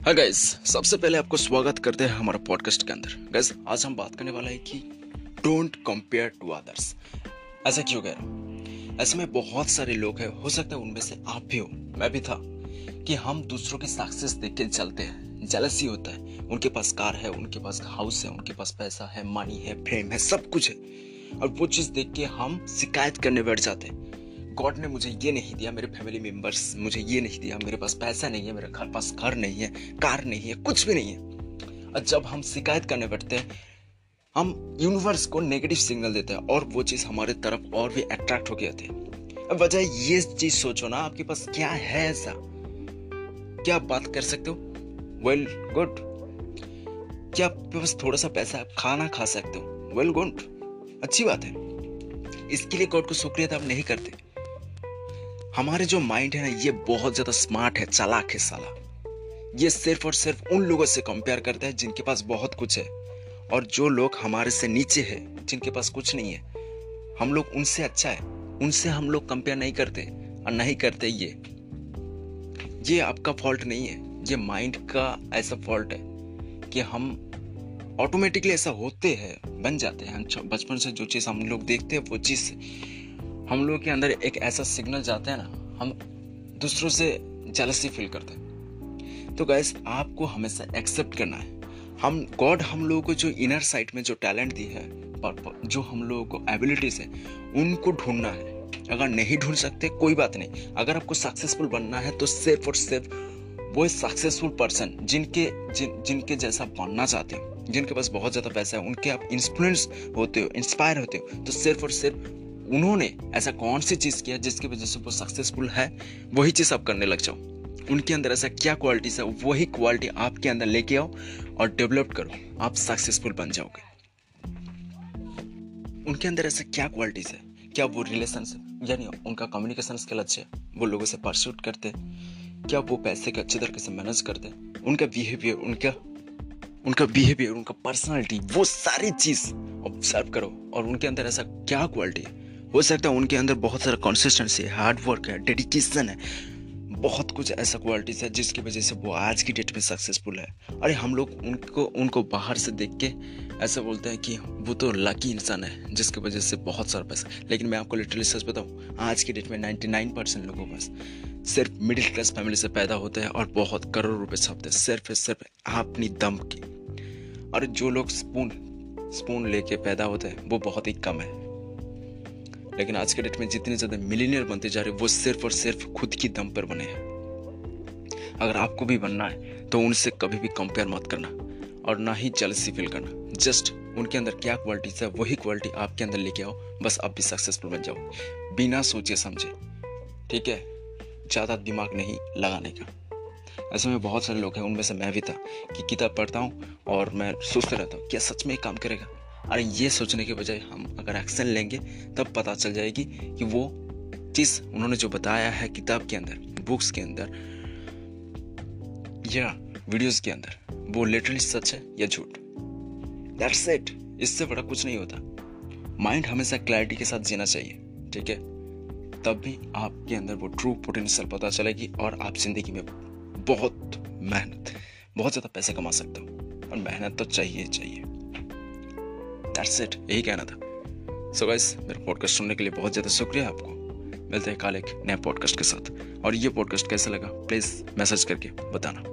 हाँ गैस सबसे पहले आपको स्वागत करते हैं हमारा पॉडकास्ट के अंदर। गैस आज हम बात करने वाला है कि डोंट कंपेयर टू अदर्स ऐसा क्यों कह रहा हूँ? ऐसे में बहुत सारे लोग हैं, हो सकता है उनमें से आप भी हो, मैं भी था, कि हम दूसरों की सक्सेस देख के चलते हैं। जेलसी होता है, उनके पास कार है, उनके पास हाउस है, उनके पास पैसा है मनी है फेम है, सब कुछ है। और वो चीज़ देख के हम शिकायत करने बैठ जाते हैं। गॉड ने मुझे ये नहीं दिया, मेरे फैमिली मेंबर्स मुझे ये नहीं दिया, मेरे पास पैसा नहीं है, मेरे घर पास घर नहीं है, कार नहीं है, कुछ भी नहीं है। और जब हम शिकायत करने बैठते हैं, हम यूनिवर्स को नेगेटिव सिग्नल देते हैं और वो चीज़ हमारे तरफ़ और भी अट्रैक्ट हो गया थे अब वजह ये चीज़ सोचो ना, आपके पास क्या है ऐसा? क्या आप बात कर सकते हो? वेल गुड क्या आपके पास थोड़ा सा पैसा आप खाना खा सकते हो। वेल गुड अच्छी बात है। इसके लिए गॉड को शुक्रिया तो आप नहीं करते। हमारे जो माइंड है ना, ये बहुत ज़्यादा स्मार्ट है, चालाक है साला। ये सिर्फ़ और सिर्फ़ उन लोगों से कंपेयर करता है जिनके पास बहुत कुछ है। और जो लोग हमारे से नीचे है, जिनके पास कुछ नहीं है, हम लोग उनसे अच्छा है। उनसे हम लोग कंपेयर नहीं करते, और नहीं करते ये। ये आपका फॉल्ट नहीं है। ये माइंड का ऐसा फॉल्ट है कि हम ऑटोमेटिकली ऐसा होते हैं, बन जाते हैं। बचपन से जो चीज़ हम लोग देखते हैं, वो चीज़ हम लोग के अंदर एक ऐसा सिग्नल जाता है ना, हम दूसरों से जेलसी फील करते हैं। तो गैस आपको हमेशा एक्सेप्ट करना है। हम गॉड हम लोगों को जो इनर साइड में जो टैलेंट दी है जो हम लोगों को एबिलिटीज है, उनको ढूंढना है। अगर नहीं ढूंढ सकते, कोई बात नहीं। अगर आपको सक्सेसफुल बनना है तो सिर्फ़ और सिर्फ़ वो सक्सेसफुल पर्सन जिनके, जिन, जिनके जैसा बनना चाहते हो, जिनके पास बहुत ज़्यादा पैसा है, उनके आप इंस्पिरेंस होते हो इंस्पायर होते हो तो सिर्फ़ और सिर्फ़ उन्होंने ऐसा कौन सी चीज़ किया जिसकी वजह से वो सक्सेसफुल है? वही चीज़ आप करने लग जाओ। उनके अंदर ऐसा क्या क्वालिटीज है वही क्वालिटी आपके अंदर लेके आओ और डेवलप करो। आप सक्सेसफुल बन जाओगे। उनके अंदर ऐसा क्या क्वालिटीज है? क्या वो रिलेशनशिप यानी उनका कम्युनिकेशन स्किल अच्छे वो लोगों से परस्यूट करते क्या वो पैसे के अच्छे तरीके से मैनेज करते उनका बिहेवियर उनका उनका बिहेवियर उनका पर्सनालिटी वो सारी चीज़ ऑब्ज़र्व करो। और उनके अंदर ऐसा क्या क्वालिटी है? हो सकता है उनके अंदर बहुत सारा कंसिस्टेंसी है हार्डवर्क है डेडिकेशन है। बहुत कुछ ऐसा क्वालिटीज है जिसकी वजह से वो आज की डेट में सक्सेसफुल है। अरे हम लोग उनको उनको बाहर से देख के ऐसा बोलते हैं कि वो तो लकी इंसान है, जिसकी वजह से बहुत सारा पैसा। लेकिन मैं आपको लिटरली सच बताऊँ, आज की डेट में 99 परसेंट लोगों के पास सिर्फ़ मिडिल क्लास फैमिली से पैदा होते हैं और बहुत करोड़ रुपए छापते हैं, सिर्फ़ सिर्फ़ अपनी दम की। और जो लोग स्पून स्पून लेके पैदा होते हैं, वो बहुत ही कम है। लेकिन आज के डेट में जितने ज़्यादा मिलीनियर बनते जा रहे हैं, वो सिर्फ़ और सिर्फ़ खुद की दम पर बने हैं। अगर आपको भी बनना है तो उनसे कभी भी कंपेयर मत करना और ना ही जलसी फील करना। जस्ट उनके अंदर क्या क्वालिटी है, वही क्वालिटी आपके अंदर लेके आओ, बस आप भी सक्सेसफुल बन जाओ। बिना सोचे समझे, ठीक है? ज़्यादा दिमाग नहीं लगाने का। ऐसे में बहुत सारे लोग हैं, उनमें से मैं भी था कि किताब पढ़ता हूँ और मैं सोचते रहता हूँ, क्या सच में काम करेगा? और ये सोचने के बजाय हम अगर एक्शन लेंगे, तब पता चल जाएगी कि वो चीज़ उन्होंने जो बताया है किताब के अंदर बुक्स के अंदर, या वीडियोस के अंदर। वो लिटरली सच है या झूठ? दैट्स इट इससे बड़ा कुछ नहीं होता। माइंड हमेशा क्लैरिटी के साथ जीना चाहिए, ठीक है? तब भी आपके अंदर वो ट्रू पोटेंशियल पता चलेगी और आप ज़िंदगी में बहुत मेहनत, बहुत ज़्यादा पैसे कमा सकते हो। और मेहनत तो चाहिए चाहिए। दैट्स इट यही कहना था। सो गाइस मेरे पॉडकास्ट सुनने के लिए बहुत ज़्यादा शुक्रिया आपको। मिलते हैं कल एक नए पॉडकास्ट के साथ। और ये पॉडकास्ट कैसा लगा? प्लीज़ मैसेज करके बताना।